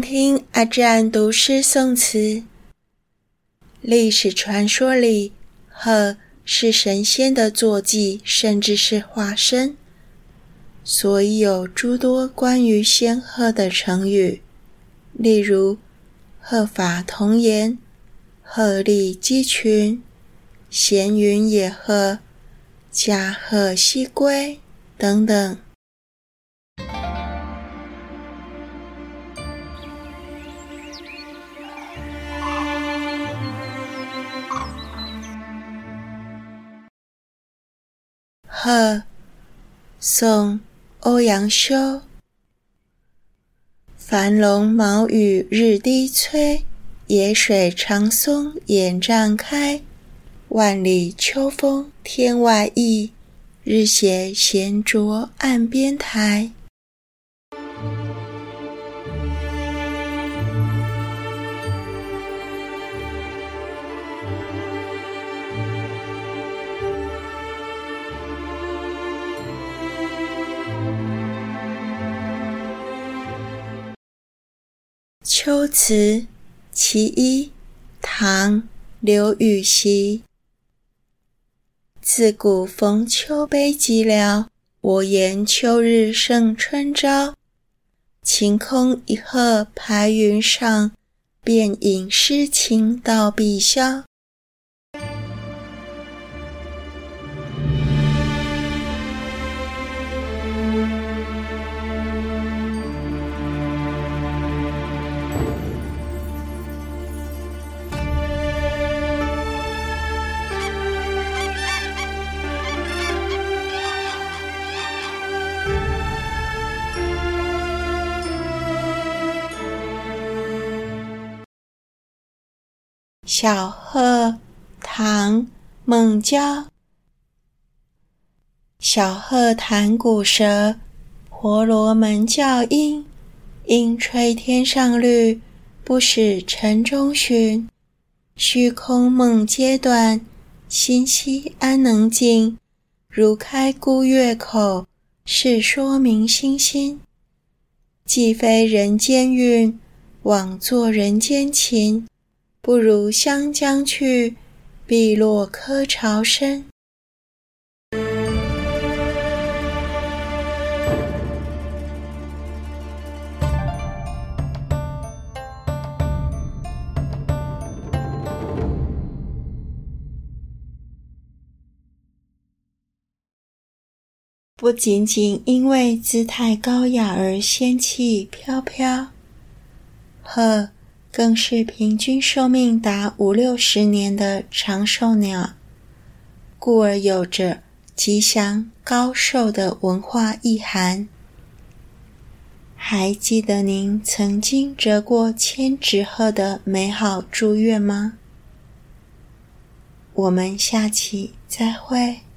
听阿占读诗诵词。历史传说里，鹤是神仙的坐骑，甚至是化身，所以有诸多关于仙鹤的成语，例如“鹤发童颜”“鹤立鸡群”“闲云野鹤”“驾鹤西归”等等。二，宋，欧阳修。繁笼茅雨日低催，野水长松眼绽开。万里秋风天外意，日斜闲酌岸边台。秋词其一，唐·刘禹锡。自古逢秋悲寂寥，我言秋日胜春朝。晴空一鹤排云上，便引诗情到碧霄。小鹤，唐·孟郊。小鹤弹鼓舌，婆罗门教音。阴吹天上绿，不使城中寻。虚空梦皆断，心息安能静？如开孤月口，是说明星星。既非人间韵，枉作人间琴。不如湘江去，碧落柯巢深。不仅仅因为姿态高雅而仙气飘飘，呵。更是平均寿命达五六十年的长寿鸟，故而有着吉祥高寿的文化意涵。还记得您曾经折过千纸鹤的美好祝愿吗？我们下期再会。